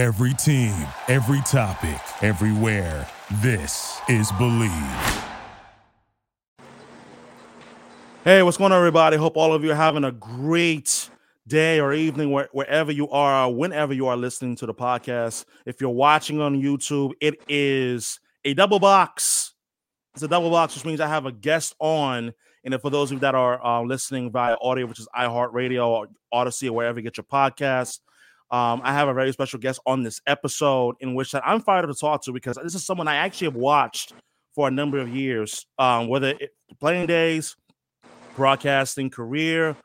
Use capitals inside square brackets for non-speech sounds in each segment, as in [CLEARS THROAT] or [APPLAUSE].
Every team, every topic, everywhere. This is Bleav. Hey, what's going on, everybody? Hope all of you are having a great day or evening where, wherever you are, whenever you are listening to the podcast. If you're watching on YouTube, it is a double box. It's a double box, which means I have a guest on. And for those of you that are uh, listening via audio, which is iHeartRadio or Audacy or wherever you get your podcasts, um, I have a very special guest on this episode in which that I'm fired up to talk to because this is someone I actually have watched for a number of years, um, whether it, playing days, broadcasting career,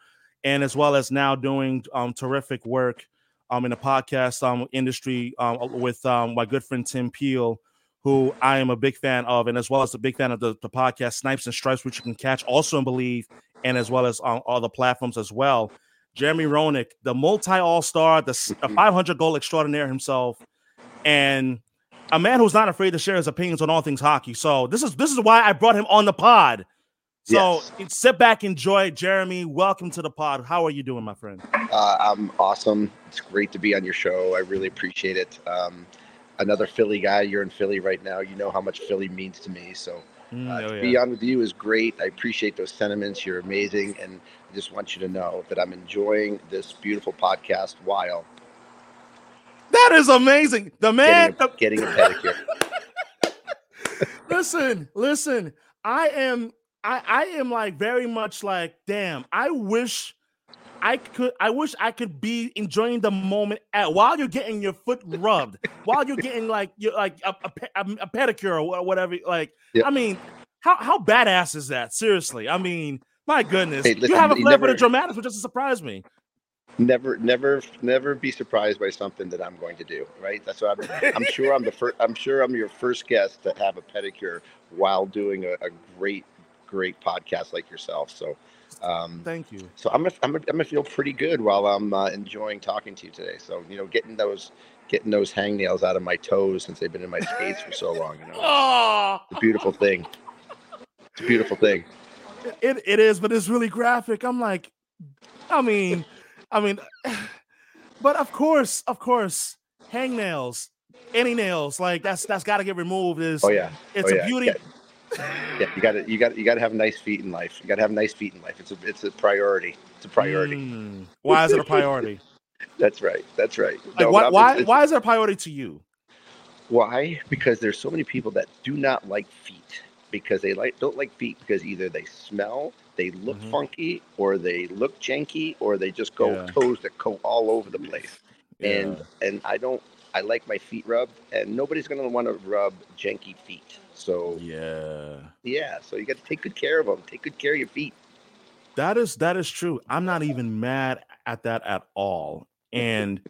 and as well as now doing um, terrific work um, in the podcast um, industry um, with my good friend Tim Peel, who I am a big fan of, and as well as a big fan of the, the podcast Snipes and Stripes, which you can catch also in Bleav, and as well as on other platforms as well. Jeremy Roenick, the multi All Star, the, the 500 goal extraordinaire himself, and a man who's not afraid to share his opinions on all things hockey. So this is this is why I brought him on the pod. So yes. sit back, enjoy. Jeremy, welcome to the pod. How are you doing, my friend? Uh, I'm awesome. It's great to be on your show. I really appreciate it. Um, another Philly guy. You're in Philly right now. You know how much Philly means to me. So mm, uh, oh, to yeah. be on with you is great. I appreciate those sentiments. You're amazing, and I just want you to know that I'm enjoying this beautiful podcast while that is amazing. The man getting a, getting a pedicure. [LAUGHS] listen, listen. I am I, I am like very much like, damn, I wish I could I wish I could be enjoying the moment at while you're getting your foot rubbed, while you're getting like you like a, a, a, pedicure or whatever. Like, yep. I mean, how how badass is that? Seriously, I mean, my goodness, hey, listen, you have a for the dramatics, which doesn't surprise me. Never, never, never be surprised by something that I'm going to do. Right? That's what I'm. I'm sure I'm the first. I'm sure I'm your first guest to have a pedicure while doing a, a great great podcast like yourself. So, um, thank you. So I'm gonna, I'm gonna, I'm gonna feel pretty good while I'm uh, enjoying talking to you today. So you know, getting those getting those hangnails out of my toes since they've been in my skates for so long. You know, oh! it's [LAUGHS] a beautiful thing. It's a beautiful thing. It it is, but it's really graphic. I'm like, I mean, I mean, [SIGHS] but of course, of course, hangnails, any nails, like that's that's got to get removed. Is oh yeah, it's oh, a yeah. beauty. Yeah yeah, you got to you got you got to have nice feet in life. You got to have nice feet in life. It's a it's a priority. It's a priority. Mm. Why is it a priority? [LAUGHS] that's right. That's right. Like, no, why why, it's, why is it a priority to you? Why? Because there's so many people that do not like feet because they like don't like feet because either they smell, they look mm-hmm. funky, or they look janky, or they just go yeah. toes that go all over the place. Yeah. And and I don't I like my feet rubbed, and nobody's gonna want to rub janky feet. So yeah, yeah. So you got to take good care of them. Take good care of your feet. That is that is true. I'm not even mad at that at all. [LAUGHS] And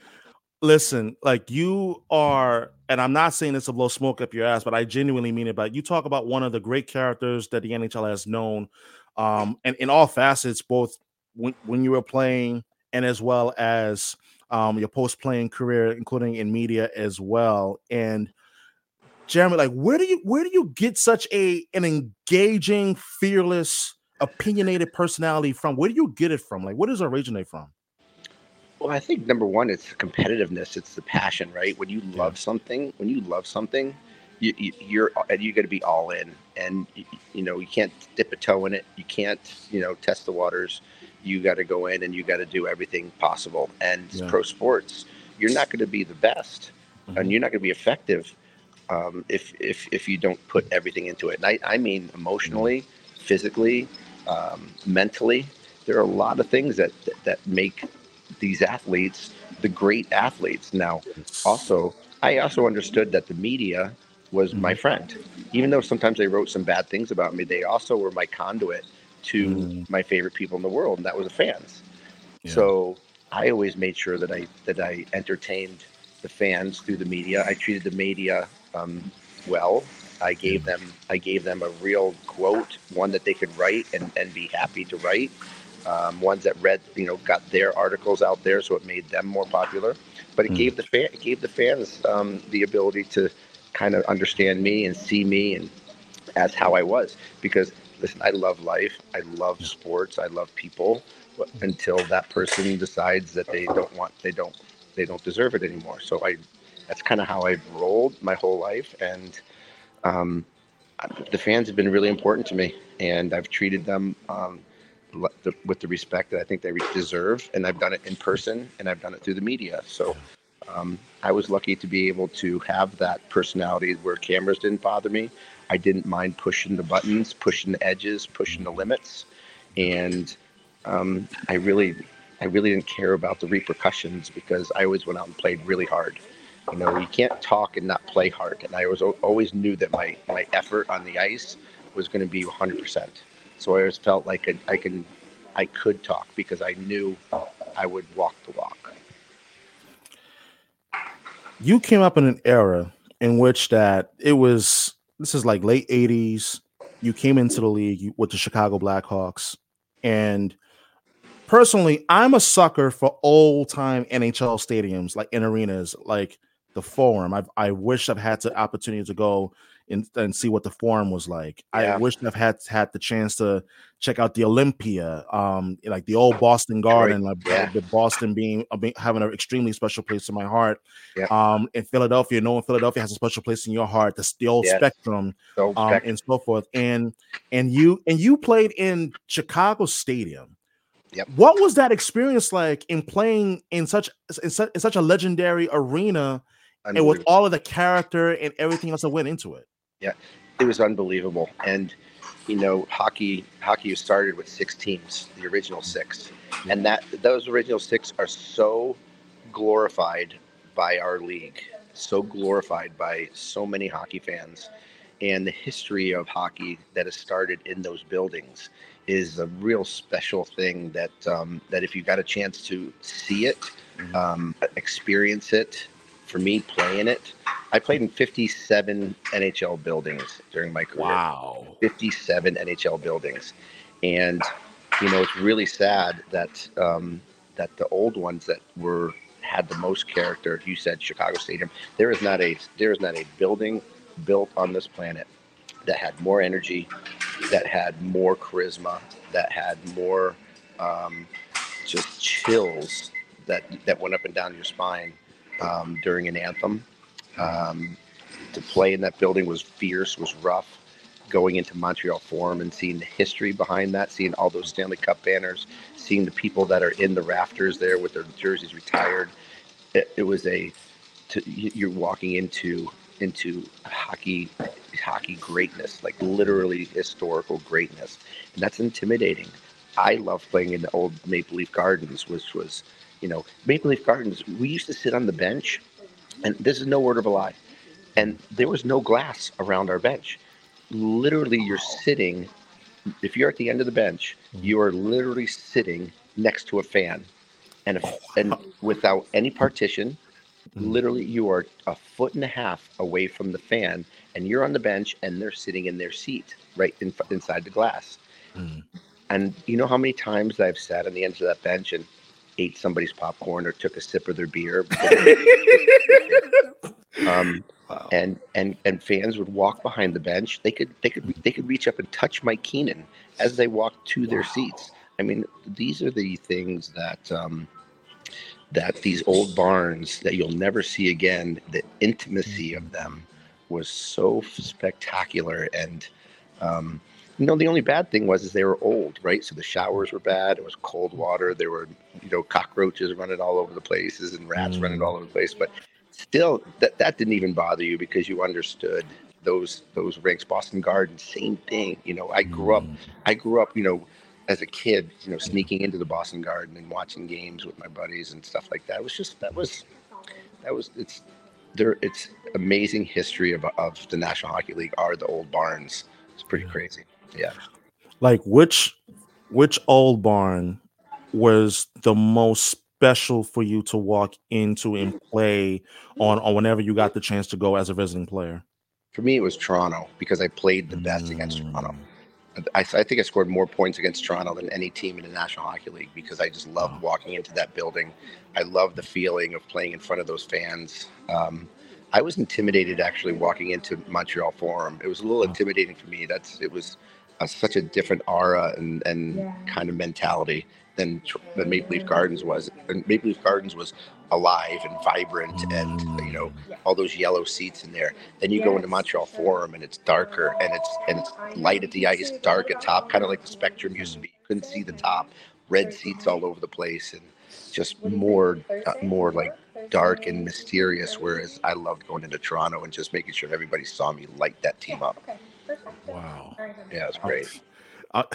listen, like you are, and I'm not saying this to blow smoke up your ass, but I genuinely mean it. But you talk about one of the great characters that the NHL has known, um, and in all facets, both when, when you were playing and as well as um, your post playing career, including in media as well. And Jeremy, like where do you where do you get such a an engaging, fearless, opinionated personality from? Where do you get it from? Like where does it originate from? Well, I think number one, it's competitiveness. It's the passion, right? When you love yeah. something, when you love something, you, you, you're you got to be all in, and you, you know you can't dip a toe in it. You can't you know test the waters. You got to go in and you got to do everything possible. And yeah. pro sports, you're not going to be the best, mm-hmm. and you're not going to be effective um, if if if you don't put everything into it. And I, I mean emotionally, physically, um, mentally. There are a lot of things that, that that make these athletes the great athletes. Now, also, I also understood that the media was my mm-hmm. friend, even though sometimes they wrote some bad things about me. They also were my conduit to mm. my favorite people in the world, and that was the fans. Yeah. So I always made sure that I that I entertained the fans through the media. I treated the media um, well. I gave them I gave them a real quote, one that they could write and, and be happy to write. Um, ones that read, you know, got their articles out there, so it made them more popular. But it mm. gave the fan, it gave the fans um, the ability to kind of understand me and see me and as how I was. Because listen, I love life, I love sports, I love people. Until that person decides that they don't want, they don't, they don't deserve it anymore. So I that's kind of how I've rolled my whole life, and um, the fans have been really important to me, and I've treated them um, with the respect that I think they deserve, and I've done it in person, and I've done it through the media. So um, I was lucky to be able to have that personality where cameras didn't bother me. I didn't mind pushing the buttons, pushing the edges, pushing the limits, and um, I really, I really didn't care about the repercussions because I always went out and played really hard. You know, you can't talk and not play hard, and I was always knew that my my effort on the ice was going to be 100%. So I always felt like I, I can, I could talk because I knew I would walk the walk. You came up in an era in which that it was this is like late 80s. You came into the league with the Chicago Blackhawks. And personally, I'm a sucker for old time NHL stadiums, like in arenas, like the Forum. I've, I wish I've had the opportunity to go and, and see what the Forum was like. Yeah. I wish I've had had the chance to check out the Olympia, um, like the old Boston Garden, like yeah. the Boston being, uh, having an extremely special place in my heart. Yeah. Um, in Philadelphia, knowing Philadelphia has a special place in your heart. The, the old yes. Spectrum, um, spectrum. and so forth. And and you and you played in Chicago Stadium. Yep. What was that experience like in playing in such in such, in such a legendary arena? And with all of the character and everything else that went into it. Yeah, it was unbelievable. And you know, hockey hockey started with six teams, the original six, and that those original six are so glorified by our league, so glorified by so many hockey fans, and the history of hockey that has started in those buildings is a real special thing that um, that if you got a chance to see it, mm-hmm. um, experience it, for me playing it, I played in 57 NHL buildings during my career. Wow. 57 NHL buildings. And, you know, it's really sad that, um, that the old ones that were, had the most character, you said Chicago Stadium, there is not a, there is not a building built on this planet that had more energy, that had more charisma, that had more, um, just chills that, that went up and down your spine um, during an anthem. Um, to play in that building was fierce, was rough. Going into Montreal Forum and seeing the history behind that, seeing all those Stanley Cup banners, seeing the people that are in the rafters there with their jerseys retired, it, it was a. To, you're walking into into hockey hockey greatness, like literally historical greatness, and that's intimidating. I love playing in the old Maple Leaf Gardens, which was you know, Maple Leaf Gardens, we used to sit on the bench, and this is no word of a lie, and there was no glass around our bench. Literally, you're sitting, if you're at the end of the bench, mm-hmm. you are literally sitting next to a fan. And, and without any partition, mm-hmm. literally you are a foot and a half away from the fan, and you're on the bench, and they're sitting in their seat right in, inside the glass. Mm. And you know how many times I've sat on the ends of that bench and ate somebody's popcorn or took a sip of their beer. [LAUGHS] um, wow. And and and fans would walk behind the bench. They could they could they could reach up and touch Mike Keenan as they walked to their seats. I mean, these are the things that um, that these old barns that you'll never see again. The intimacy of them was so spectacular and. Um, you know, the only bad thing was is they were old, right? So the showers were bad. It was cold water. There were, you know, cockroaches running all over the places and rats mm. running all over the place. But still, that that didn't even bother you because you understood those those rinks. Boston Garden, same thing. You know, I grew up. Mm. I grew up. You know, as a kid, you know, sneaking into the Boston Garden and watching games with my buddies and stuff like that. It was just that was that was it's there. It's amazing history of of the National Hockey League are the old barns. It's pretty yeah. crazy. Yeah. Like which which old barn was the most special for you to walk into and play on, on whenever you got the chance to go as a visiting player? For me, it was Toronto because I played the best mm. against Toronto. I, I, think I scored more points against Toronto than any team in the National Hockey League because I just loved walking into that building. I loved the feeling of playing in front of those fans. Um, I was intimidated actually walking into Montreal Forum. It was a little intimidating for me. That's it was a, such a different aura and, and yeah. kind of mentality. than than Maple Leaf Gardens was. And Maple Leaf Gardens was alive and vibrant, and you know all those yellow seats in there. Then you go into Montreal Forum, and it's darker, and it's and it's light at the ice, dark at top, kind of like the Spectrum used to be. You couldn't see the top, red seats all over the place, and just more uh, more like dark and mysterious. Whereas I loved going into Toronto and just making sure everybody saw me light that team up. Wow. Yeah, it was great. [LAUGHS]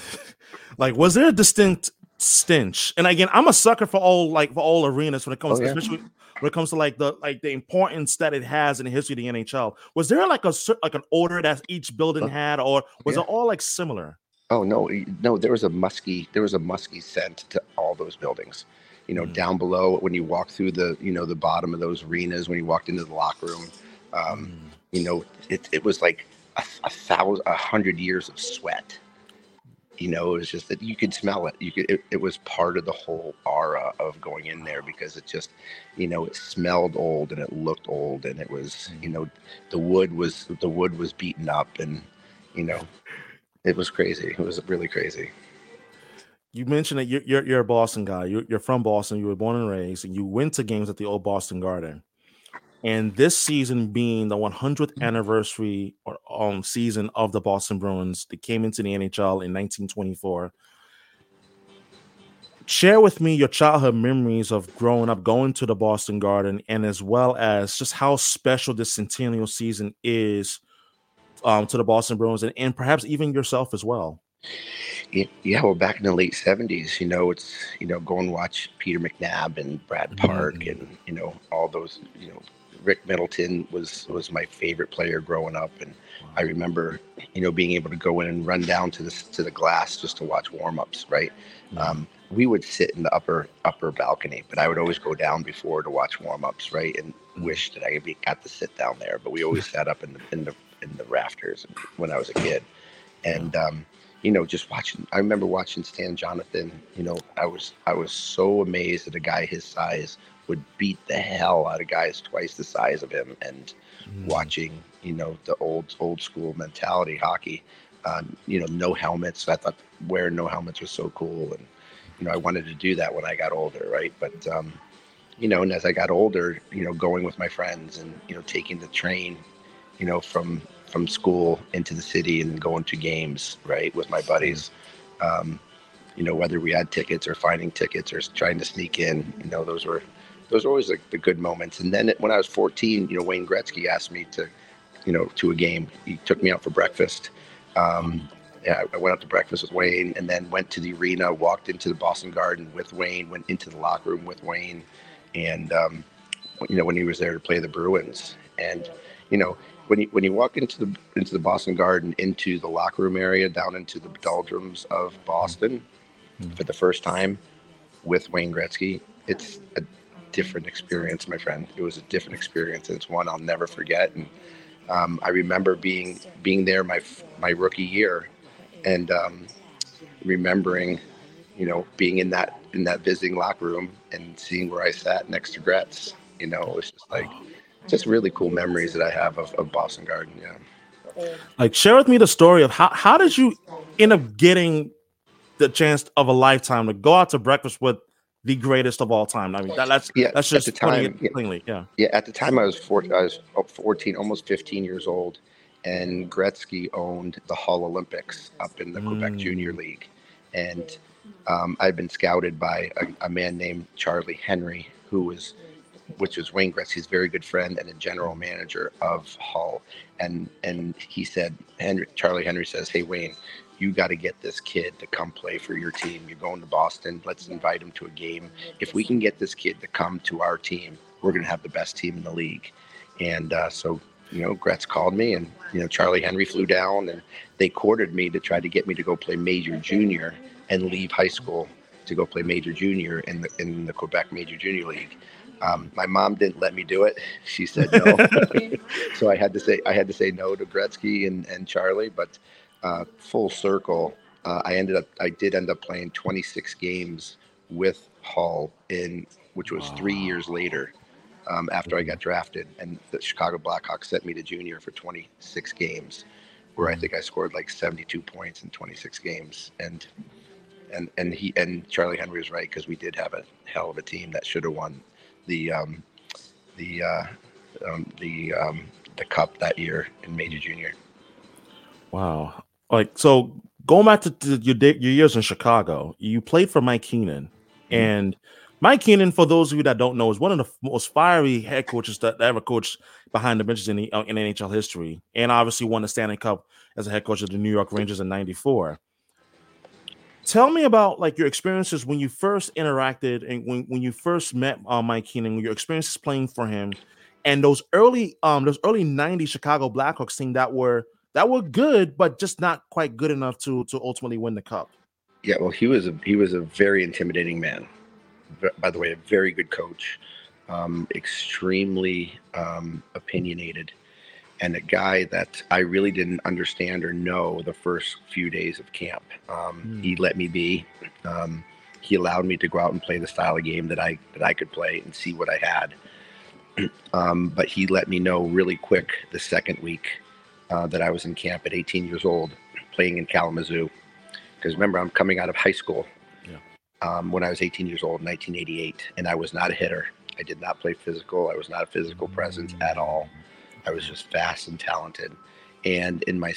Like, was there a distinct stench? And again, I'm a sucker for all like for all arenas when it comes, Oh, yeah. especially when it comes to like the like the importance that it has in the history of the NHL. Was there like a like an order that each building had, or was yeah. it all like similar? Oh no, no, there was a musky there was a musky scent to all those buildings. You know, Mm. down below when you walk through the you know the bottom of those arenas when you walked into the locker room, um, Mm. you know, it it was like a, a thousand a hundred years of sweat. You know, it was just that you could smell it. You could it, it was part of the whole aura of going in there because it just, you know, it smelled old and it looked old and it was, you mm. know, the wood was the wood was beaten up and you know it was crazy. It was really crazy. You mentioned that you're you're, you're a Boston guy. You're, you're from Boston. You were born and raised, and you went to games at the old Boston Garden. And this season being the 100th anniversary or um season of the Boston Bruins, that came into the NHL in 1924. Share with me your childhood memories of growing up, going to the Boston Garden, and as well as just how special this centennial season is um, to the Boston Bruins, and, and perhaps even yourself as well. Yeah, well, back in the late '70s, you know, it's you know, go and watch Peter McNab and Brad Park, Mhm. and you know, all those. You know, Rick Middleton was was my favorite player growing up, and I remember, you know, being able to go in and run down to the to the glass just to watch warm-ups. Right, um, we would sit in the upper upper balcony, but I would always go down before to watch warm-ups. Right, and Mhm. wish that I be, got to sit down there, but we always [LAUGHS] sat up in the in the in the rafters when I was a kid, and um, you know, just watching. I remember watching Stan Jonathan. You know, I was I was so amazed that a guy his size would beat the hell out of guys twice the size of him, and Mm. watching you know the old old school mentality hockey. Um, you know, no helmets. I thought wearing no helmets was so cool, and you know, I wanted to do that when I got older, right? But um, you know, and as I got older, you know, going with my friends and you know, taking the train, you know, from from school into the city and going to games, right, with my buddies. Um, you know, whether we had tickets or finding tickets or trying to sneak in, you know, those were those were always like the good moments. And then when I was 14, you know, Wayne Gretzky asked me to, you know, to a game. He took me out for breakfast. Um, yeah, I went out to breakfast with Wayne, and then went to the arena, walked into the Boston Garden with Wayne, went into the locker room with Wayne, and um, you know when he was there to play the Bruins, and you know when you when you walk into the into the Boston Garden, into the locker room area, down into the doldrums of Boston, Mhm. for the first time with Wayne Gretzky, it's a different experience, my friend. It was a different experience, and it's one I'll never forget. And um, I remember being being there my my rookie year, and um, remembering, you know, being in that in that visiting locker room and seeing where I sat next to Gretz. You know, it was just like just really cool memories that I have of, of Boston Garden. Yeah. Like, share with me the story of how how did you end up getting the chance of a lifetime to go out to breakfast with the greatest of all time? I mean, that, that's Yeah, that's at just the putting time, yeah. plainly. Yeah. Yeah, at the time I was four, I was 14, almost 15 years old, and Gretzky owned the Hull Olympiques up in the Quebec Mm. Junior League, and um, I'd been scouted by a, a man named Charlie Henry, who was, which was Wayne Gretzky's very good friend and a general manager of Hull, and and he said, Henry, Charlie Henry says, hey Wayne. You got to get this kid to come play for your team. You're going to Boston. Let's invite him to a game. If we can get this kid to come to our team, we're going to have the best team in the league. And uh, so, you know, Gretz called me, and you know, Charlie Henry flew down, and they courted me to try to get me to go play major junior and leave high school to go play major junior in the in the Quebec Major Junior League. Um, my mom didn't let me do it. She said no, [LAUGHS] [LAUGHS] so I had to say I had to say no to Gretzky and and Charlie. But uh, full circle, uh, I ended up I did end up playing 26 games with Hull in which was three years later um, after I got drafted, and the Chicago Blackhawks sent me to junior for 26 games, where I think I scored like 72 points in 26 games, and and and he and Charlie Henry was right because we did have a hell of a team that should have won the um, the uh, um, the um, the cup that year in Major Junior. Wow. Like so, going back to, to your your years in Chicago, you played for Mike Keenan, mm-hmm. and Mike Keenan, for those of you that don't know, is one of the most fiery head coaches that ever coached behind the benches in, the, uh, in NHL history, and obviously won the Stanley Cup as a head coach of the New York Rangers in '94. Tell me about like your experiences when you first interacted and when, when you first met uh, Mike Keenan, your experiences playing for him, and those early um those early '90s Chicago Blackhawks team that were that were good, but just not quite good enough to to ultimately win the cup. Yeah, well, he was a he was a very intimidating man. By the way, a very good coach, um, extremely um, opinionated, and a guy that I really didn't understand or know the first few days of camp. Um, mm. He let me be. Um, he allowed me to go out and play the style of game that I that I could play and see what I had. [CLEARS THROAT] Um, but he let me know really quick the second week uh, that I was in camp at 18 years old, playing in Kalamazoo. Because remember, I'm coming out of high school yeah. um, when I was 18 years old in 1988, and I was not a hitter. I did not play physical. I was not a physical presence at all. I was just fast and talented. And in my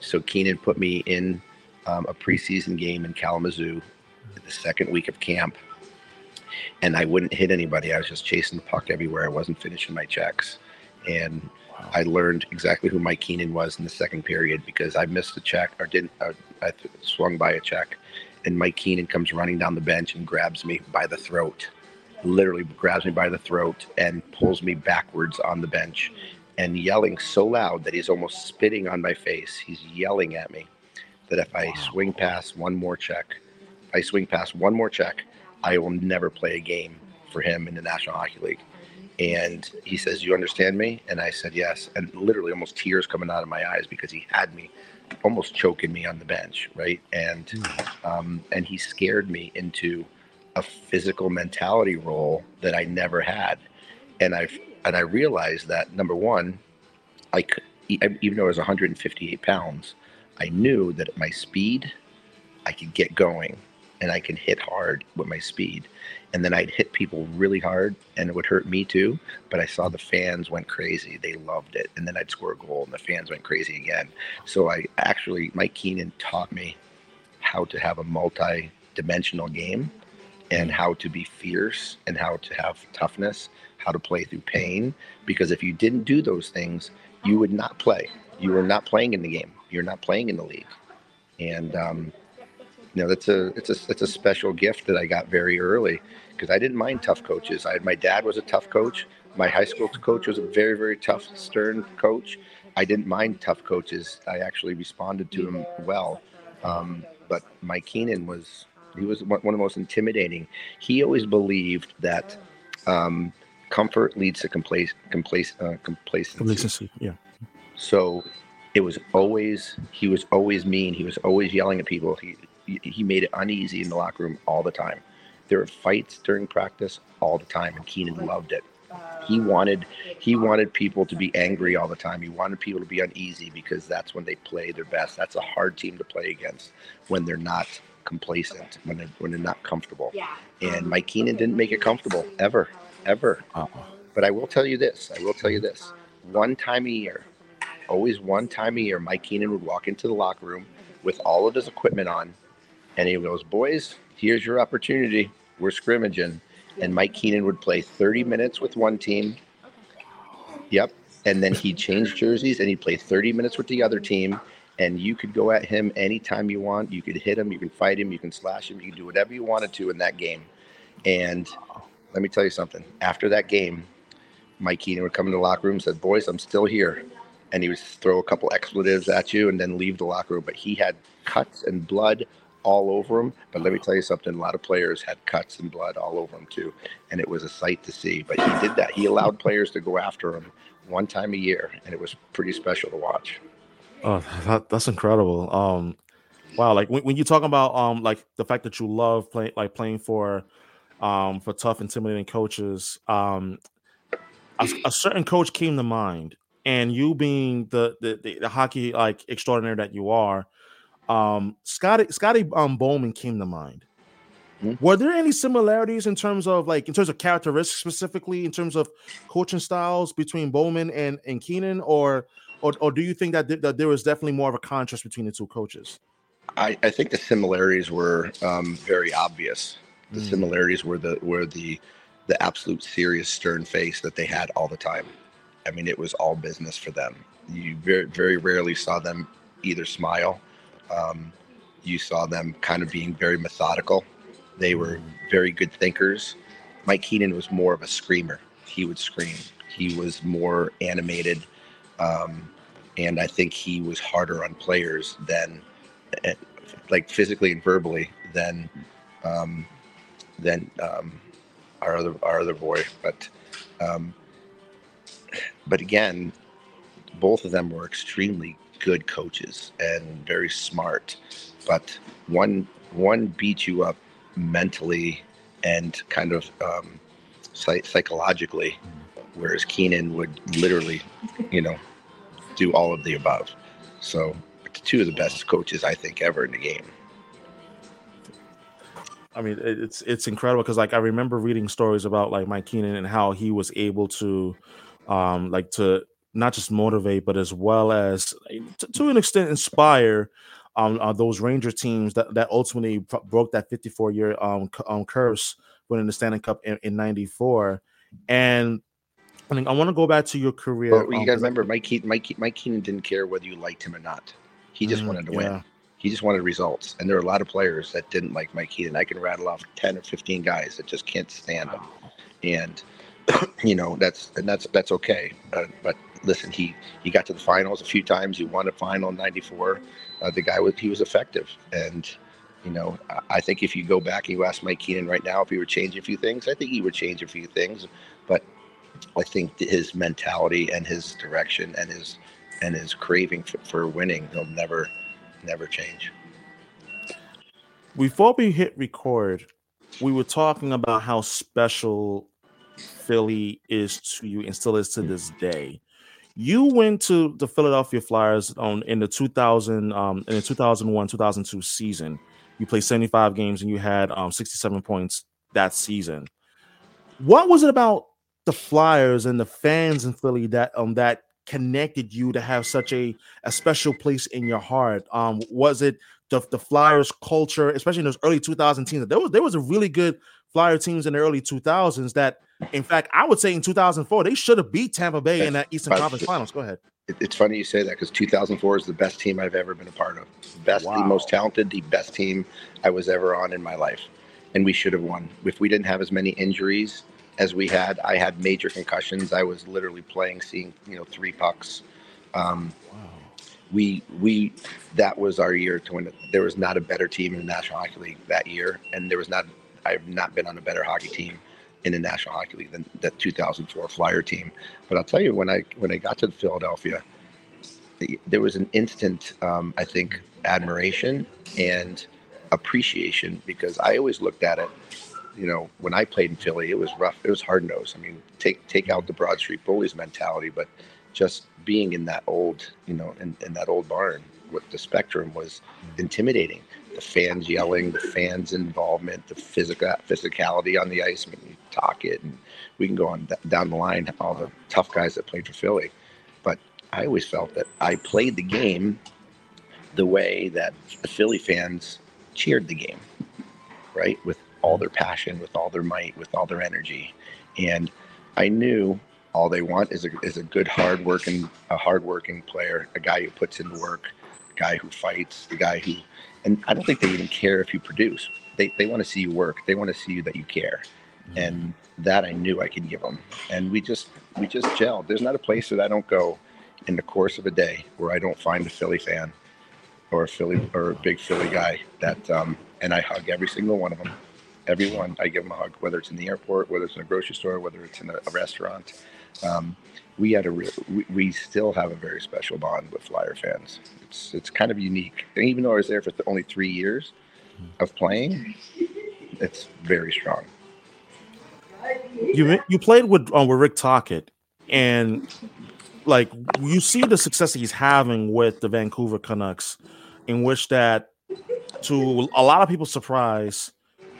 so Keenan put me in um, a preseason game in Kalamazoo, the second week of camp, and I wouldn't hit anybody. I was just chasing the puck everywhere. I wasn't finishing my checks, and I learned exactly who Mike Keenan was in the second period because I missed a check or didn't. Uh, I swung by a check, and Mike Keenan comes running down the bench and grabs me by the throat, literally grabs me by the throat and pulls me backwards on the bench, and yelling so loud that he's almost spitting on my face. He's yelling at me that if I swing past one more check, I swing past one more check, I will never play a game for him in the National Hockey League. And he says, You understand me? And I said, Yes. And literally almost tears coming out of my eyes because he had me almost choking me on the bench, right? And hmm. um, and he scared me into a physical mentality role that I never had. And I've and I realized that number one, I could even though I was 158 pounds, I knew that at my speed, I could get going and I can hit hard with my speed and then I'd hit people really hard and it would hurt me too. But I saw the fans went crazy. They loved it. And then I'd score a goal and the fans went crazy again. So I actually, Mike Keenan taught me how to have a multi dimensional game and how to be fierce and how to have toughness, how to play through pain. Because if you didn't do those things, you would not play. You were not playing in the game. You're not playing in the league. And um, you know that's a it's a it's a special gift that I got very early because I didn't mind tough coaches. I my dad was a tough coach. My high school coach was a very very tough, stern coach. I didn't mind tough coaches. I actually responded to them well. Um, but Mike Keenan was he was one of the most intimidating. He always believed that um, comfort leads to complac- complac- uh, complacency. Complacency, yeah. So it was always he was always mean. He was always yelling at people. He he made it uneasy in the locker room all the time. There were fights during practice all the time, and Keenan loved it. He wanted he wanted people to be angry all the time. He wanted people to be uneasy because that's when they play their best. That's a hard team to play against when they're not complacent, when they when they're not comfortable. And Mike Keenan didn't make it comfortable ever, ever. Uh-uh. But I will tell you this. I will tell you this. One time a year, always one time a year, Mike Keenan would walk into the locker room with all of his equipment on and he goes, Boys, here's your opportunity. We're scrimmaging. And Mike Keenan would play 30 minutes with one team. Yep. And then he'd change jerseys and he'd play 30 minutes with the other team. And you could go at him anytime you want. You could hit him, you can fight him, you can slash him, you can do whatever you wanted to in that game. And let me tell you something. After that game, Mike Keenan would come in the locker room and said, Boys, I'm still here. And he would throw a couple expletives at you and then leave the locker room. But he had cuts and blood all over him. But let me tell you something: a lot of players had cuts and blood all over them too, and it was a sight to see. But he did that. He allowed players to go after him one time a year, and it was pretty special to watch. Oh, that, that's incredible. Um, wow, like when, when you talk about um, like the fact that you love playing, like playing for, um, for tough, intimidating coaches. Um, a, a certain coach came to mind, and you being the the, the, the hockey like extraordinaire that you are um, Scotty Scotty um, Bowman came to mind. Mhm. Were there any similarities in terms of like in terms of characteristics specifically in terms of coaching styles between Bowman and and Keenan, or or, or do you think that, th- that there was definitely more of a contrast between the two coaches? I, I think the similarities were um, very obvious. The Mm. similarities were the were the the absolute serious stern face that they had all the time. I mean, it was all business for them. You very very rarely saw them either smile. Um, you saw them kind of being very methodical. They were very good thinkers. Mike Keenan was more of a screamer. He would scream. He was more animated, um, and I think he was harder on players than, eh, like physically and verbally, than um, than um, our other our other boy. But um, but again, both of them were extremely good coaches and very smart. But one one beat you up mentally and kind of um, psychologically, whereas Keenan would literally, you know, do all of the above. So two of the best coaches I think ever in the game. I mean, it's it's incredible because like I remember reading stories about like Mike Keenan and how he was able to, um, like to not just motivate but as well as to, to an extent inspire, um, uh, those Ranger teams that that ultimately broke that 54 year um, c- um curse winning the Stanley Cup in, in '94, and. I, think I want to go back to your career. But you um, 'cause- remember, Mike Keenan, Mike, Ke- Mike Keenan didn't care whether you liked him or not. He just Mm, wanted to yeah. win. He just wanted results. And there are a lot of players that didn't like Mike Keenan. I can rattle off 10 or 15 guys that just can't stand him. And, [CLEARS THROAT] you know, that's, and that's, that's okay. Uh, but listen, he, he got to the finals a few times. He won a final in 94. Uh, the guy was, he was effective. And, you know, I- think if you go back and you ask Mike Keenan right now if he would change a few things, I think he would change a few things. But I think his mentality and his direction and his and his craving for, for winning, he'll never, never change. before we hit record, we were talking about how special Philly is to you and still is to this day. You went to the Philadelphia Flyers on in the 2000 um in the 2001 2002 season. You played 75 games and you had um 67 points that season. What was it about the Flyers and the fans in Philly that um that connected you to have such a a special place in your heart? Um was it the, the Flyers culture, especially in those early 2000 teams. There was there was a really good Flyer teams in the early 2000s that, in fact, I would say in 2004 they should have beat Tampa Bay in that Eastern Conference Finals. Go ahead. It, it's funny you say that because 2004 is the best team I've ever been a part of. The best, Wow. the most talented, the best team I was ever on in my life, and we should have won. If we didn't have as many injuries as we had, I had major concussions. I was literally playing, seeing you know three pucks. Um, wow. we we that was our year to win it. There was not a better team in the National Hockey League that year, and there was not. I've not been on a better hockey team in the National Hockey League than that 2004 Flyer team. But I'll tell you, when I when I got to Philadelphia, the, there was an instant, um, I think, admiration and appreciation because I always looked at it. You know, when I played in Philly, it was rough. It was hard nosed. I mean, take take out the Broad Street Bullies mentality, but just being in that old, you know, in, in that old barn with the spectrum was intimidating. The fans yelling, the fans' involvement, the physical physicality on the ice. I mean, you talk it, and we can go on th- down the line. All the tough guys that played for Philly, but I always felt that I played the game the way that the Philly fans cheered the game, right? With all their passion, with all their might, with all their energy, and I knew all they want is a is a good hard working a hard working player, a guy who puts in the work, a guy who fights, the guy who and I don't think they even care if you produce. They they want to see you work. They want to see you that you care. And that I knew I could give them. And we just we just gelled. There's not a place that I don't go in the course of a day where I don't find a Philly fan or a Philly or a big Philly guy that um and I hug every single one of them. Everyone, I give them a hug, whether it's in the airport, whether it's in a grocery store, whether it's in a, a restaurant um, we had a we, we still have a very special bond with flyer fans. It's it's kind of unique. And even though i was there for th- only three years of playing it's very strong. You you played with uh, with Rick Tocchet, and like you see the success he's having with the Vancouver Canucks, in which that, to a lot of people's surprise,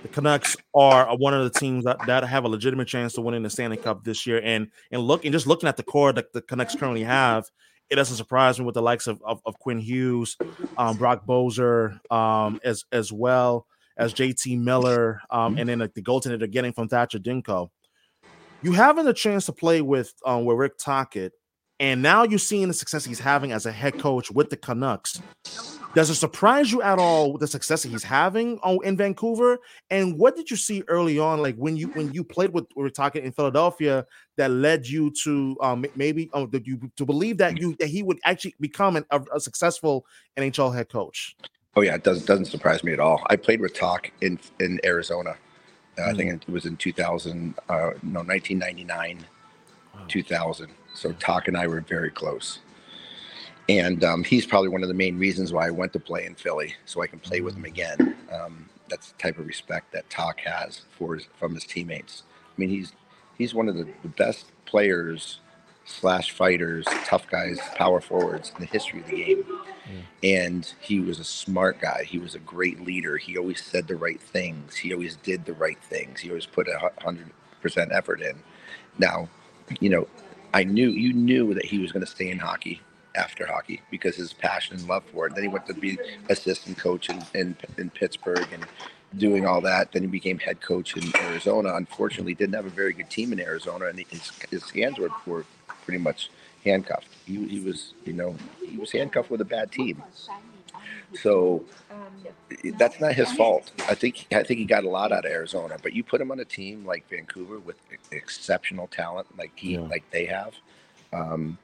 the Canucks are one of the teams that, that have a legitimate chance to winning the Stanley Cup this year. And and looking just looking at the core that the Canucks currently have, it doesn't surprise me with the likes of of, of Quinn Hughes, um, Brock Boeser, um, as as well as JT Miller, um, and then like, the goaltender they're getting from Thatcher Demko. You having the chance to play with um, with Rick Tocchet, and now you're seeing the success he's having as a head coach with the Canucks. Does it surprise you at all the success that he's having in Vancouver? And what did you see early on, like when you when you played with we are talking in Philadelphia, that led you to um, maybe um, you to believe that you that he would actually become an, a, a, successful NHL head coach? Oh yeah, it doesn't doesn't surprise me at all. I played with Talk in in Arizona. Uh, mm I think it was in 2000, uh, no, 1999, wow. 2000. So Talk and I were very close and um, he's probably one of the main reasons why I went to play in Philly, so I can play with him again. Um, that's the type of respect that Talk has for his, from his teammates. I mean, he's he's one of the, the best players slash fighters, tough guys, power forwards in the history of the game. Mm. And he was a smart guy. He was a great leader. He always said the right things. He always did the right things. He always put a hundred percent effort in. Now, you know, I knew you knew that he was going to stay in hockey after hockey because his passion and love for it. Then he went to be assistant coach in, in, in Pittsburgh and doing all that. Then he became head coach in Arizona. Unfortunately, didn't have a very good team in Arizona, and his, his hands were, were pretty much handcuffed. He, he was, you know, he was handcuffed with a bad team. So that's not his fault. I think I think he got a lot out of Arizona, but you put him on a team like Vancouver with exceptional talent, like he yeah. like they have. Um,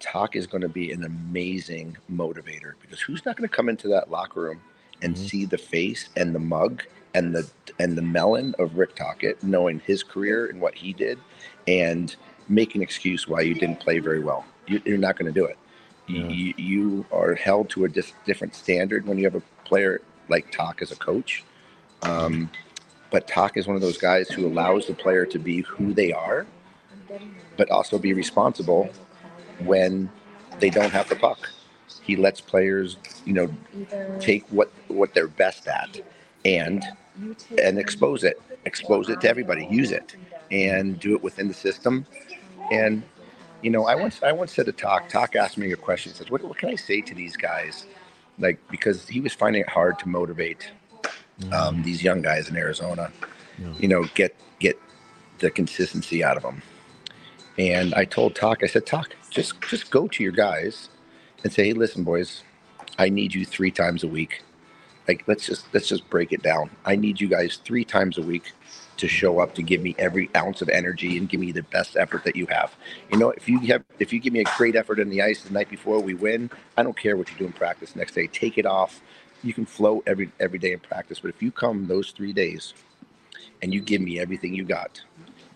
Talk is going to be an amazing motivator because who's not going to come into that locker room and mm-hmm. see the face and the mug and the and the melon of Rick Tocchet, knowing his career and what he did, and make an excuse why you didn't play very well. You, are not going to do it. Yeah. You, you, are held to a dis- different standard when you have a player like Talk as a coach. Um, but Talk is one of those guys who allows the player to be who they are, but also be responsible when they don't have the puck. He lets players, you know, take what what they're best at and and expose it, expose it to everybody, use it, and do it within the system. And you know, I once I once said to Talk. Talk asked me a question. He says, "What what can I say to these guys?" Like because he was finding it hard to motivate um, mm. these young guys in Arizona. You know, get get the consistency out of them. And I told Talk, I said, Talk, just just go to your guys and say, hey, listen, boys, I need you three times a week. Like let's just let's just break it down. I need you guys three times a week to show up to give me every ounce of energy and give me the best effort that you have. You know, if you have if you give me a great effort in the ice the night before we win, I don't care what you do in practice next day. Take it off. You can flow every every day in practice, but if you come those three days and you give me everything you got,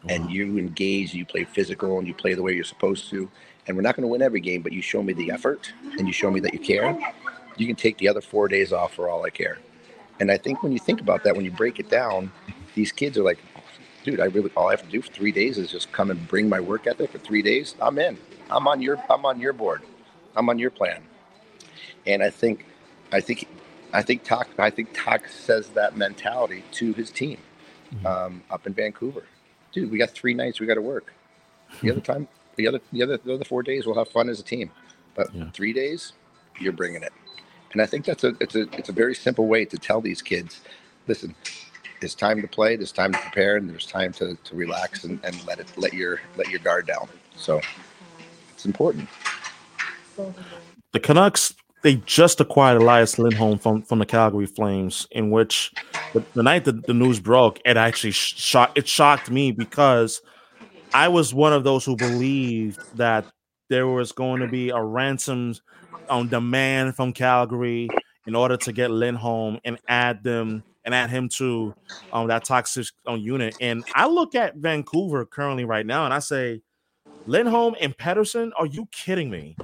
and mm-hmm. you engage, you play physical, and you play the way you're supposed to, and we're not going to win every game, but you show me the effort and you show me that you care, you can take the other four days off for all I care. And I think when you think about that, when you break it down, these kids are like, dude, I really all I have to do for three days is just come and bring my work ethic for three days. I'm in. I'm on your I'm on your board. I'm on your plan. And I think I think I think Talk I think Talk says that mentality to his team mm-hmm. um, up in Vancouver. Dude, we got three nights we got to work. The other time the other the other the other four days we'll have fun as a team, but yeah. three days you're bringing it. And I think that's a it's a it's a very simple way to tell these kids, listen, it's time to play, there's time to prepare, and there's time to, to relax and, and let it let your let your guard down. So it's important. The Canucks they just acquired Elias Lindholm from, from the Calgary Flames, in which the, the night that the news broke, it actually shocked it shocked me because I was one of those who believed that there was going to be a ransom on demand from Calgary in order to get Lindholm and add them and add him to um, that toxic um, unit. And I look at Vancouver currently right now and I say, Lindholm and Pettersson, are you kidding me?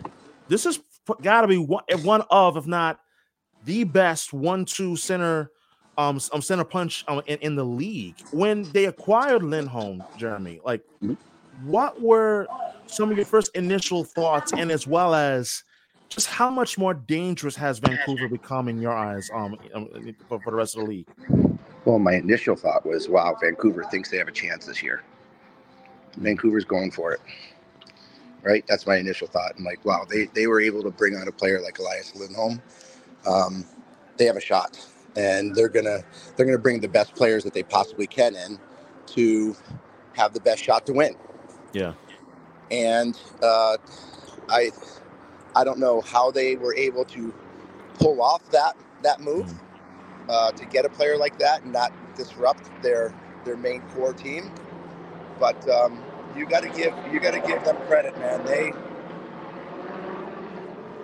This has got to be one, one of, if not the best one-two center um, um center punch um, in, in the league. When they acquired Lindholm, Jeremy, like what were some of your first initial thoughts, and as well as just how much more dangerous has Vancouver become in your eyes um, um for, for the rest of the league? Well, my initial thought was, wow, Vancouver thinks they have a chance this year. Vancouver's going for it. Right? That's my initial thought. I'm like, wow, they, they were able to bring on a player like Elias Lindholm. Um, they have a shot. And they're gonna they're gonna bring the best players that they possibly can in to have the best shot to win. Yeah. And uh, I I don't know how they were able to pull off that that move mm. uh, to get a player like that and not disrupt their their main core team. But um, you got to give you got to give them credit, man. They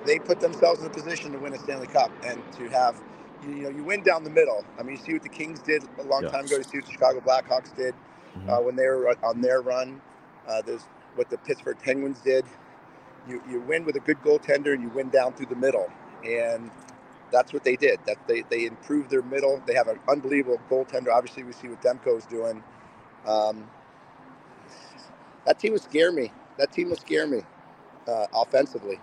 they put themselves in a position to win a Stanley Cup and to have you know you win down the middle. I mean, you see what the Kings did a long yes. time ago. You see what the Chicago Blackhawks did mm-hmm. uh, when they were on their run. Uh, there's what the Pittsburgh Penguins did you, you win with a good goaltender and you win down through the middle. And that's what they did. That they, they improved their middle. They have an unbelievable goaltender. Obviously, we see what Demko is doing. Um, that team will scare me. That team will scare me uh, offensively.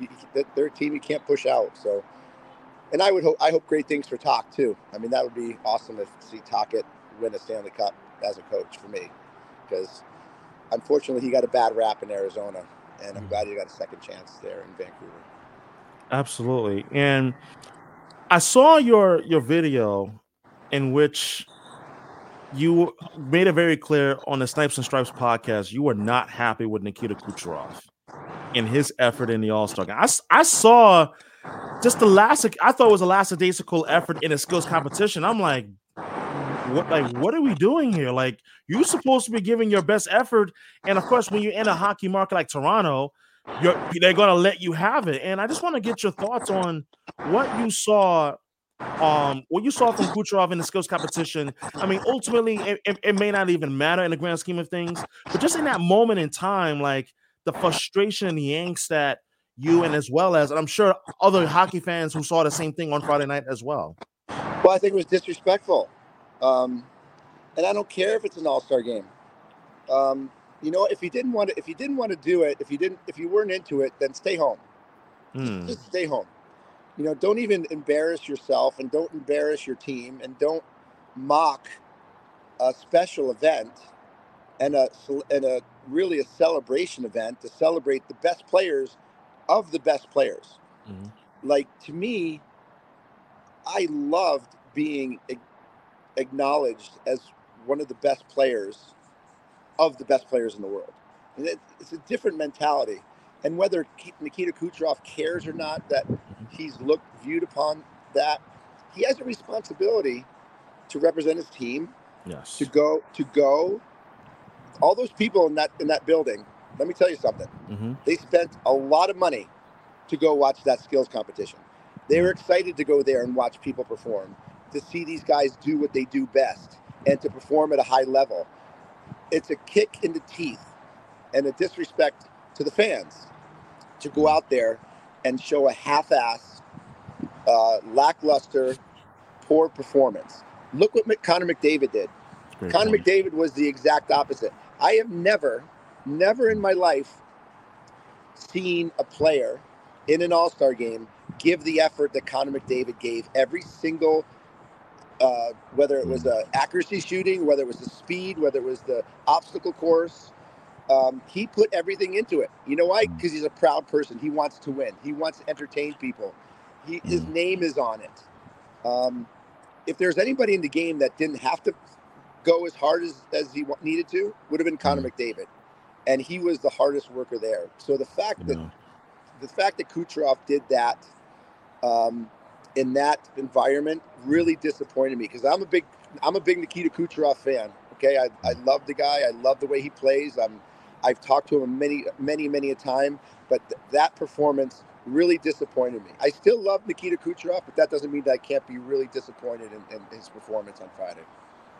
You, they're a team you can't push out. So, and I would hope I hope great things for Talk too. I mean, that would be awesome if to see Tocchet win a Stanley Cup as a coach for me, because unfortunately he got a bad rap in Arizona and I'm mm. glad he got a second chance there in Vancouver. Absolutely, and I saw your your video in which you made it very clear on the Snipes and Stripes podcast you were not happy with Nikita Kucherov in his effort in the All Star game. I, I saw just the last I thought was a lackadaisical effort in a skills competition. I'm like, what like what are we doing here? Like you're supposed to be giving your best effort, and of course, when you're in a hockey market like Toronto, they're gonna let you have it. And I just want to get your thoughts on what you saw. Um, what you saw from Kucherov in the skills competition. I mean, ultimately, it, it, it may not even matter in the grand scheme of things, but just in that moment in time, like the frustration and the angst that you and as well as, and I'm sure other hockey fans who saw the same thing on Friday night as well. Well, I think it was disrespectful. Um, and I don't care if it's an All Star game. Um, you know, if you didn't want to, if you didn't want to do it, if you didn't, if you weren't into it, then stay home. Mm. Just stay home. You know, don't even embarrass yourself, and don't embarrass your team, and don't mock a special event and a and a really a celebration event to celebrate the best players of the best players. Mm. Like to me, I loved being acknowledged as one of the best players of the best players in the world. And it, it's a different mentality. And whether Nikita Kucherov cares or not that he's looked viewed upon that, he has a responsibility to represent his team. Yes. To go to go. All those people in that in that building. Let me tell you something. Mm-hmm. They spent a lot of money to go watch that skills competition. They were excited to go there and watch people perform to see these guys do what they do best and to perform at a high level. It's a kick in the teeth and a disrespect to the fans to go out there and show a half-ass, uh, lackluster, poor performance. Look what Connor McDavid did. Connor point. McDavid was the exact opposite. I have never, never in my life seen a player in an All-Star game give the effort that Connor McDavid gave every single uh, whether it was the accuracy shooting, whether it was the speed, whether it was the obstacle course. Um, he put everything into it. You know why? Because mm. he's a proud person. He wants to win. He wants to entertain people. He, his mm. name is on it. Um, if there's anybody in the game that didn't have to go as hard as, as he needed to, would have been Connor mm. McDavid, and he was the hardest worker there. So the fact that the fact that Kucherov did that um, in that environment really disappointed me because I'm a big I'm a big Nikita Kucherov fan. Okay, I, I love the guy. I love the way he plays. I'm I've talked to him many many many a time, but th- that performance really disappointed me. I still love Nikita Kucherov, but that doesn't mean that I can't be really disappointed in, in his performance on Friday.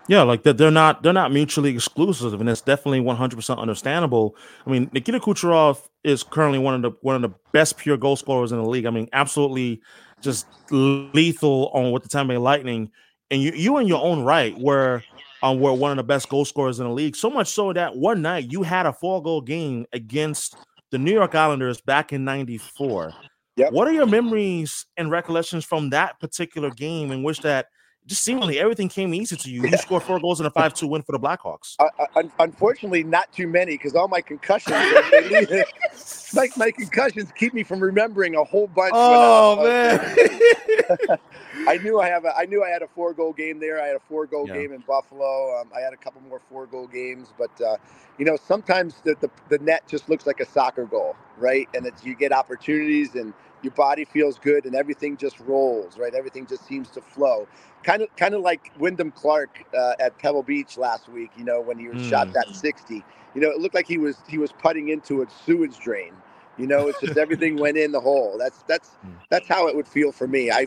Yeah, like that they're not they're not mutually exclusive, and it's definitely one hundred percent understandable. I mean, Nikita Kucherov is currently one of the one of the best pure goal scorers in the league. I mean, absolutely just lethal on with the Tampa Bay Lightning, and you you in your own right were um were one of the best goal scorers in the league. So much so that one night you had a four goal game against the New York Islanders back in '94. Yep. What are your memories and recollections from that particular game in which that just seemingly everything came easy to you. You scored four goals in a [LAUGHS] five-two win for the Blackhawks. Uh, unfortunately, not too many because all my concussions, [LAUGHS] like my concussions, keep me from remembering a whole bunch. Oh man! [LAUGHS] I knew I have. A, I knew I had a four-goal game there. I had a four-goal yeah. game in Buffalo. Um, I had a couple more four-goal games, but uh, you know, sometimes the, the the net just looks like a soccer goal, right? And it's you get opportunities and your body feels good and everything just rolls, right? Everything just seems to flow. Kind of, kind of like Wyndham Clark uh, at Pebble Beach last week. You know, when he was mm. shot that sixty. You know, it looked like he was he was putting into a sewage drain. You know, it's just everything [LAUGHS] went in the hole. That's that's hmm. that's how it would feel for me. I,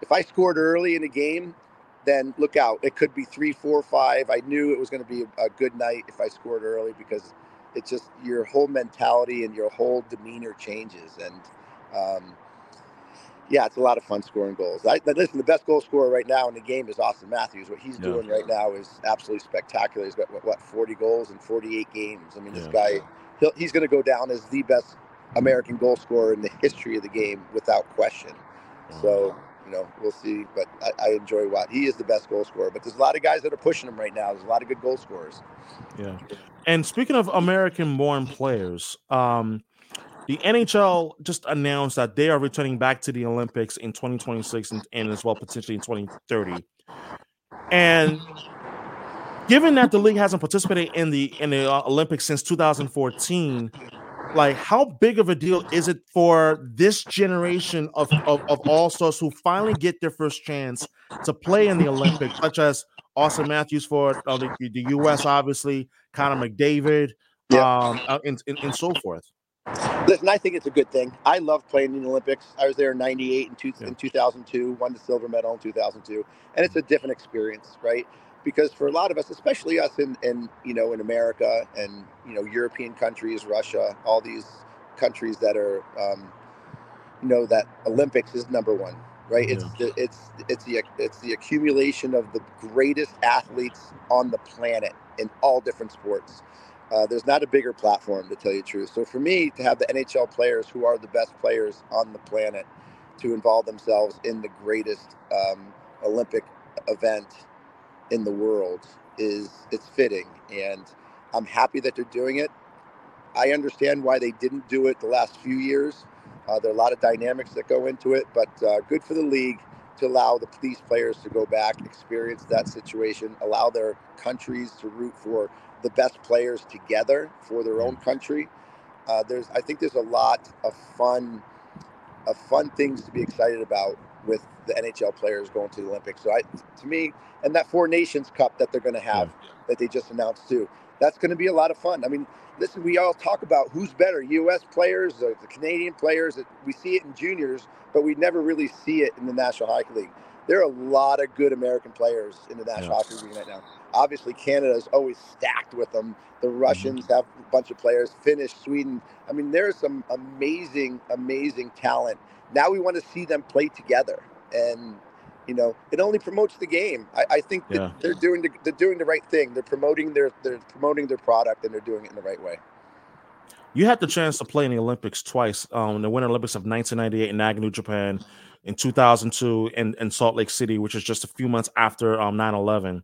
if I scored early in a game, then look out. It could be three, four, five. I knew it was going to be a, a good night if I scored early because it's just your whole mentality and your whole demeanor changes and um, yeah, it's a lot of fun scoring goals. I, listen, the best goal scorer right now in the game is Auston Matthews. What he's yeah. doing right now is absolutely spectacular. He's got what, what 40 goals in 48 games. I mean, yeah. this guy, he's going to go down as the best American goal scorer in the history of the game without question. So, you know, we'll see. But I, I enjoy what he is the best goal scorer. But there's a lot of guys that are pushing him right now. There's a lot of good goal scorers. Yeah. And speaking of American-born players, um, the NHL just announced that they are returning back to the Olympics in 2026 and, and as well potentially in 2030. And given that the league hasn't participated in the in the uh, Olympics since 2014, like how big of a deal is it for this generation of, of, of all stars who finally get their first chance to play in the Olympics, such as Auston Matthews for uh, the, the U.S., obviously, Connor McDavid, um, uh, and, and, and so forth? Listen, I think it's a good thing. I love playing in the Olympics. I was there in '98 and two, yeah. in 2002, won the silver medal in 2002, and it's a different experience, right? Because for a lot of us, especially us in, in you know in America and you know European countries, Russia, all these countries that are um, you know that Olympics is number one, right? Yeah. It's the, it's it's the it's the accumulation of the greatest athletes on the planet in all different sports. Uh, there's not a bigger platform to tell you the truth. So for me to have the NHL players who are the best players on the planet to involve themselves in the greatest um, Olympic event in the world is it's fitting, and I'm happy that they're doing it. I understand why they didn't do it the last few years. Uh, there are a lot of dynamics that go into it, but uh, good for the league to allow the police players to go back, experience that situation, allow their countries to root for the best players together for their own country. Uh, there's, I think, there's a lot of fun, of fun things to be excited about with the NHL players going to the Olympics. So, I, to me, and that Four Nations Cup that they're going to have yeah. that they just announced too, that's going to be a lot of fun. I mean, listen, we all talk about who's better, U.S. players, the, the Canadian players. We see it in juniors, but we never really see it in the National Hockey League. There are a lot of good American players in the National yeah. Hockey League right now. Obviously, Canada is always stacked with them. The mm-hmm. Russians mm-hmm. have a bunch of players. Finnish, Sweden. I mean, there's some amazing, amazing talent. Now we want to see them play together, and you know, it only promotes the game. I, I think yeah. they're doing the, they're doing the right thing. They're promoting their they're promoting their product, and they're doing it in the right way. You had the chance to play in the Olympics twice. Um, the Winter Olympics of 1998 in Nagano, Japan, in 2002 in, in Salt Lake City, which is just a few months after um 9/11.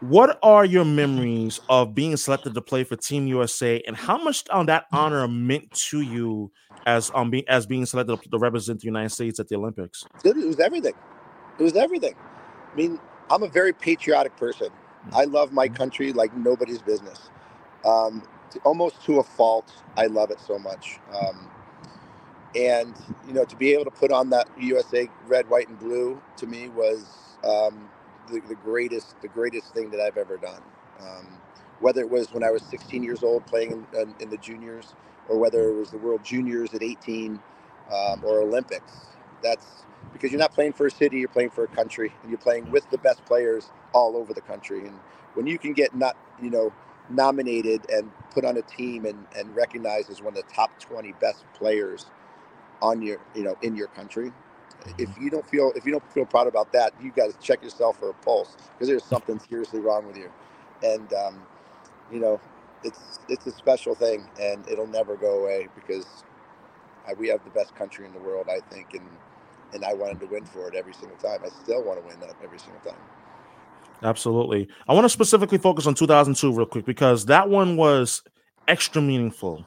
What are your memories of being selected to play for Team USA, and how much on that honor meant to you as um being as being selected to represent the United States at the Olympics? It was everything. It was everything. I mean, I'm a very patriotic person. Mm. I love my country like nobody's business. Um, almost to a fault. I love it so much. Um, and you know, to be able to put on that USA red, white, and blue to me was um, the, the, greatest the greatest thing that I've ever done. Um, whether it was when I was 16 years old playing in, in, the juniors, or whether it was the World Juniors at 18, um, or Olympics. That's because you're not playing for a city, you're playing for a country, and you're playing with the best players all over the country. And when you can get not you know nominated and put on a team and, and recognized as one of the top 20 best players on your you know in your country if mm-hmm. you don't feel if you don't feel proud about that, you got to check yourself for a pulse because there's something seriously wrong with you. And um, you know, it's it's a special thing, and it'll never go away because I, we have the best country in the world, I think, and and I wanted to win for it every single time. I still want to win that every single time. Absolutely. I want to specifically focus on 2002 real quick because that one was extra meaningful.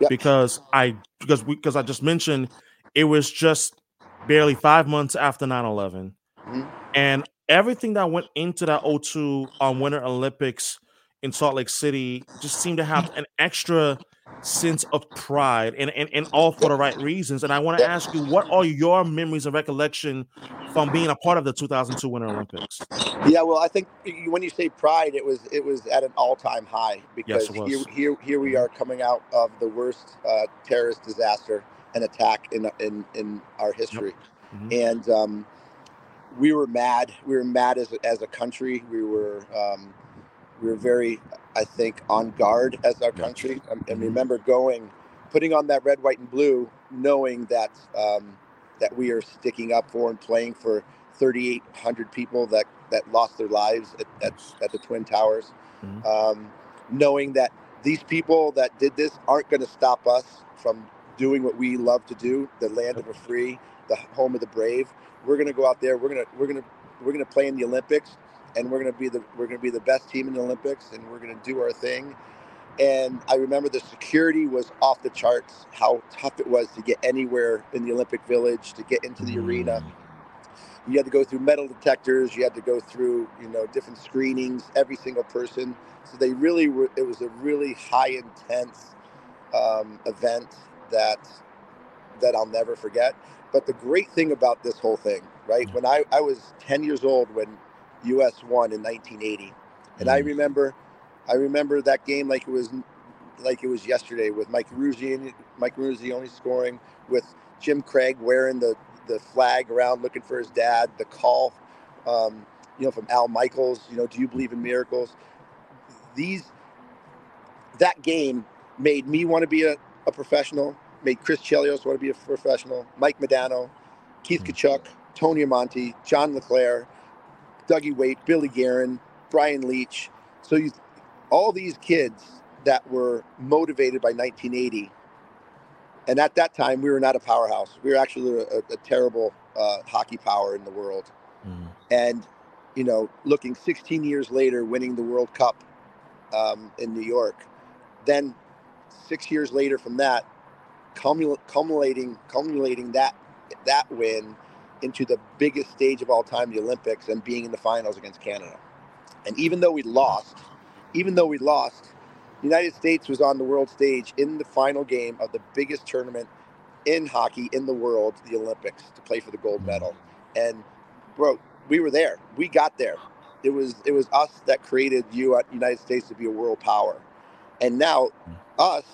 Yep. Because I because we because I just mentioned it was just barely five months after 9-11. Mm-hmm. And everything that went into that 02 on Winter Olympics in Salt Lake City just seemed to have an extra sense of pride and, and, and all for the right reasons. And I want to ask you, what are your memories and recollection from being a part of the 2002 Winter Olympics? Yeah, well, I think when you say pride, it was it was at an all time high because yes, here, here here we are coming out of the worst uh, terrorist disaster and attack in in in our history, yep. mm-hmm. and um, we were mad. We were mad as as a country. We were um, we were very, I think, on guard as our country. And, and remember going, putting on that red, white, and blue, knowing that um, that we are sticking up for and playing for 3,800 people that that lost their lives at, at, at the Twin Towers. Mm-hmm. Um, knowing that these people that did this aren't going to stop us from doing what we love to do, the land of the free, the home of the brave. We're going to go out there. We're going to we're going to we're going to play in the Olympics and we're going to be the we're going to be the best team in the Olympics, and we're going to do our thing. And I remember the security was off the charts. How tough it was to get anywhere in the Olympic Village, to get into the mm. arena. You had to go through metal detectors. You had to go through, you know, different screenings. Every single person. So they really were. It was a really high intense um, event that that I'll never forget. But the great thing about this whole thing, right? Mm. When I, I was 10 years old when US won in 1980. And mm. I remember, I remember that game like it was, like it was yesterday with Mike Eruzione, Mike Eruzione only scoring with Jim Craig wearing the the flag around looking for his dad. The call, um, you know, from Al Michaels. You know, do you believe in miracles? These, that game made me want to be a, a professional. Made Chris Chelios want to be a professional. Mike Modano, Keith mm. Tkachuk, Tony Amonte, John LeClair, Dougie Weight, Billy Guerin, Brian Leetch. So you, all these kids that were motivated by 1980. And at that time, we were not a powerhouse. We were actually a, a terrible uh, hockey power in the world. Mm. And, you know, looking 16 years later, winning the World Cup um, in New York. Then six years later from that, culminating, culminating that that win into the biggest stage of all time, the Olympics, and being in the finals against Canada. And even though we lost, even though we lost, the United States was on the world stage in the final game of the biggest tournament in hockey in the world, the Olympics, to play for the gold medal. And bro, we were there. We got there. It was it was us that created you at United States to be a world power. And now us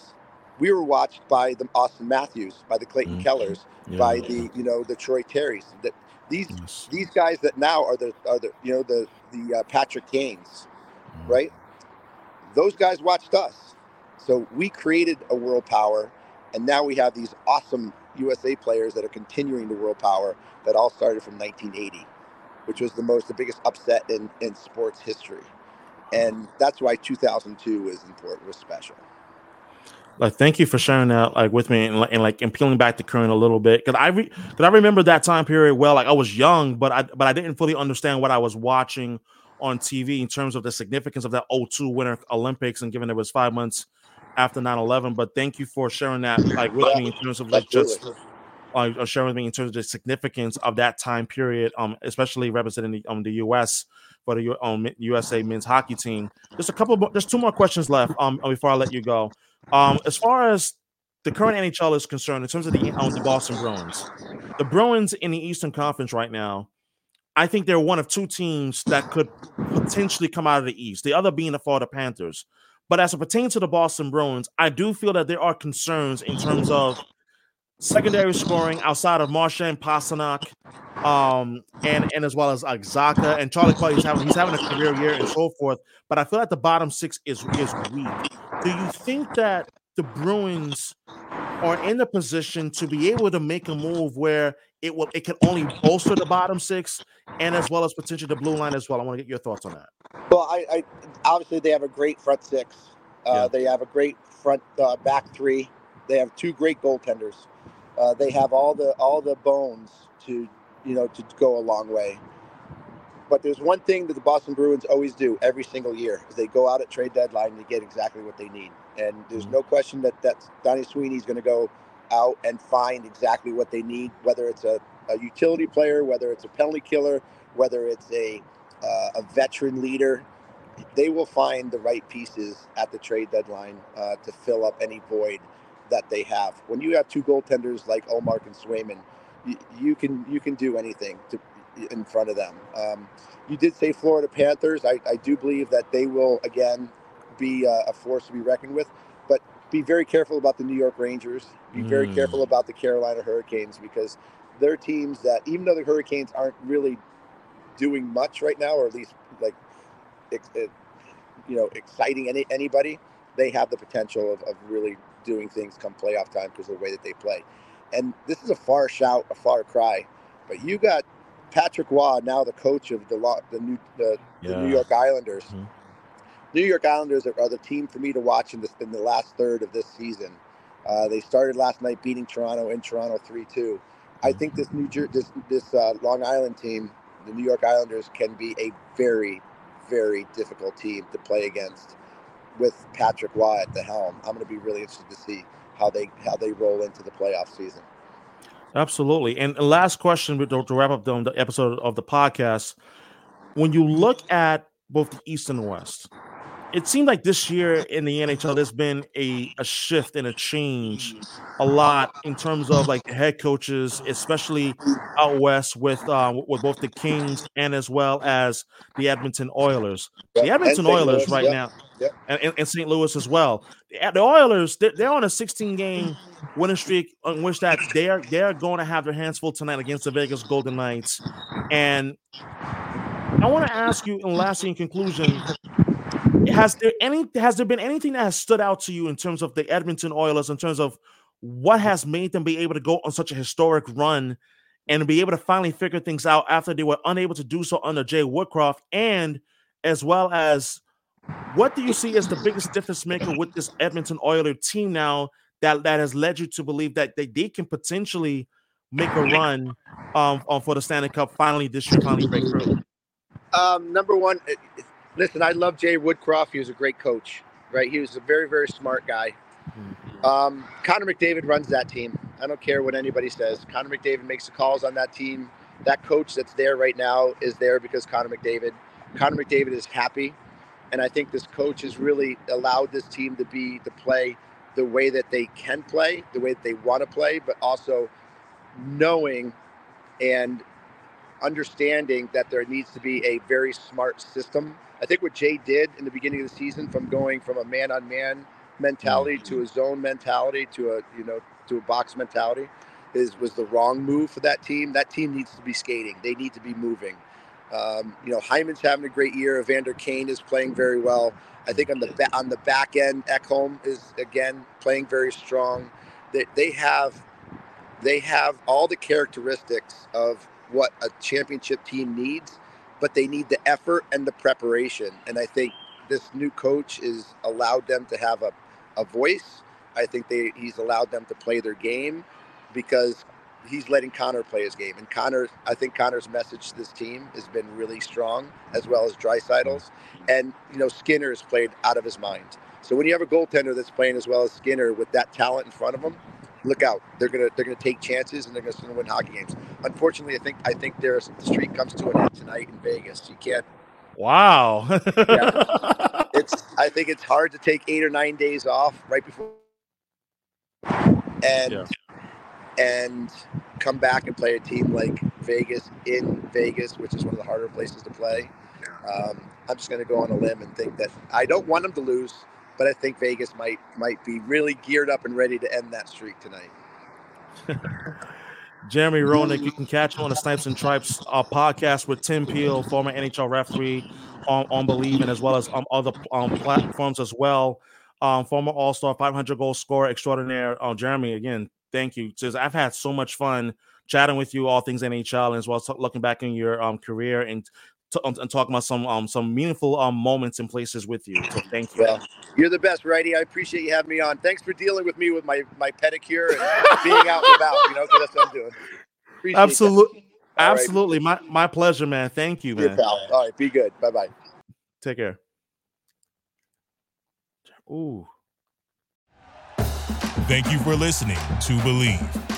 we were watched by the Auston Matthews, by the Clayton mm-hmm. Kellers, yeah. by the you know the Troy Terrys. That these yes. these guys that now are the are the you know the the uh, Patrick Kanes, mm-hmm. right? Those guys watched us, so we created a world power, and now we have these awesome USA players that are continuing the world power that all started from 1980, which was the most the biggest upset in in sports history, and that's why 2002 is important was special like thank you for sharing that like with me and, and like and peeling back the curtain a little bit. Because I because re- I remember that time period well like I was young but I but I didn't fully understand what I was watching on TV in terms of the significance of that 02 Winter Olympics and given it was five months after 9-11 but thank you for sharing that like with me in terms of like just uh, sharing with me in terms of the significance of that time period um especially representing the, um, the US for the um, USA men's hockey team. Just a couple more, there's two more questions left um before I let you go um, as far as the current NHL is concerned, in terms of the um, the Boston Bruins, the Bruins in the Eastern Conference right now, I think they're one of two teams that could potentially come out of the East. The other being the Florida Panthers. But as it pertains to the Boston Bruins, I do feel that there are concerns in terms of secondary scoring outside of Marchand Pastrnak, um, and and as well as like Zacha and Charlie Coyle. He's having he's having a career year and so forth. But I feel like the bottom six is is weak. Do you think that the Bruins are in a position to be able to make a move where it will it can only bolster the bottom six and as well as potentially the blue line as well? I want to get your thoughts on that. Well, I, I obviously they have a great front six. Uh, yeah. They have a great front uh, back three. They have two great goaltenders. Uh, they have all the all the bones to you know to go a long way. But there's one thing that the Boston Bruins always do every single year is they go out at trade deadline and they get exactly what they need. And there's mm-hmm. no question that that's Donnie Sweeney's going to go out and find exactly what they need, whether it's a, a utility player, whether it's a penalty killer, whether it's a uh, a veteran leader. They will find the right pieces at the trade deadline uh, to fill up any void that they have. When you have two goaltenders like Ullmark and Swayman, you, you can you can do anything to, in front of them. Um, you did say Florida Panthers. I, I, do believe that they will again be uh, a force to be reckoned with. But be very careful about the New York Rangers. Be mm. very careful about the Carolina Hurricanes because they're teams that, even though the Hurricanes aren't really doing much right now, or at least like, you know, exciting any, anybody, they have the potential of, of really doing things come playoff time because of the way that they play. And this is a far shout, a far cry, but you got Patrick Roy, now the coach of the the new the, yeah. the New York Islanders. Mm-hmm. New York Islanders are, are, the team for me to watch in, this, in the last third of this season. Uh, they started last night beating Toronto in Toronto three two. I think this New Jer- this this uh, Long Island team, the New York Islanders, can be a very very difficult team to play against with Patrick Roy at the helm. I'm going to be really interested to see how they how they roll into the playoff season. Absolutely. And last question to, wrap up the, the episode of the podcast. When you look at both the East and West, it seemed like this year in the NHL, there's been a, a shift and a change a lot in terms of like head coaches, especially out west with uh, with both the Kings and as well as the Edmonton Oilers. The Edmonton Oilers Louis, right now, and, and, St. Louis as well. The Oilers, they're, they're on a 16 game winning streak on which that they are they are going to have their hands full tonight against the Vegas Golden Knights. And I want to ask you, in lastly, in conclusion, has there any has there been anything that has stood out to you in terms of the Edmonton Oilers in terms of what has made them be able to go on such a historic run and be able to finally figure things out after they were unable to do so under Jay Woodcroft and as well as what do you see as the biggest difference maker with this Edmonton Oilers team now that that has led you to believe that they, they can potentially make a run um, um for the Stanley Cup finally this year finally break through? Um, number one, listen, I love Jay Woodcroft. He was a great coach, right? He was a very, very smart guy. Um, Connor McDavid runs that team. I don't care what anybody says. Connor McDavid makes the calls on that team. That coach that's there right now is there because Connor McDavid. Connor McDavid is happy, and I think this coach has really allowed this team to be to play the way that they can play, the way that they want to play, but also knowing and understanding that there needs to be a very smart system I think what Jay did in the beginning of the season, from going from a man-on-man mentality to a zone mentality to a you know to a box mentality, is was the wrong move for that team. That team needs to be skating. They need to be moving. Um, you know, Hyman's having a great year. Evander Kane is playing very well. I think on the ba- on the back end, Ekholm is again playing very strong. They, they have they have all the characteristics of what a championship team needs but they need the effort and the preparation. And I think this new coach has allowed them to have a, a voice. I think they he's allowed them to play their game because he's letting Connor play his game. And Connor, I think Connor's message to this team has been really strong, as well as Draisaitl's. And you know, Skinner has played out of his mind. So when you have a goaltender that's playing as well as Skinner with that talent in front of him, look out. They're gonna they're gonna take chances and they're gonna win hockey games. Unfortunately, I think I think there's the streak comes to an end tonight in Vegas. You can't. Wow. yeah. [LAUGHS] It's I think it's hard to take eight or nine days off right before and yeah. and come back and play a team like Vegas in Vegas, which is one of the harder places to play. Um, I'm just going to go on a limb and think that I don't want them to lose but I think Vegas might might be really geared up and ready to end that streak tonight. [LAUGHS] Jeremy Roenick, you can catch him on the Snipes and Stripes uh, podcast with Tim Peel, former NHL referee on, on Bleav, and as well as um, other um, platforms as well. Um, former All Star, 500 goal scorer extraordinaire. Uh, Jeremy, again, thank you. Says I've had so much fun chatting with you, all things NHL, as well as looking back in your um, career and to, um, and talking about some um some meaningful um moments and places with you. So thank you. Well, you're the best, righty. I appreciate you having me on. Thanks for dealing with me with my my pedicure and being out and about. You know, because that's what I'm doing. Appreciate Absolutely. Absolutely. Right. My my pleasure, man. Thank you, man. All right. Be good. Bye bye. Take care. Ooh. Thank you for listening to Bleav.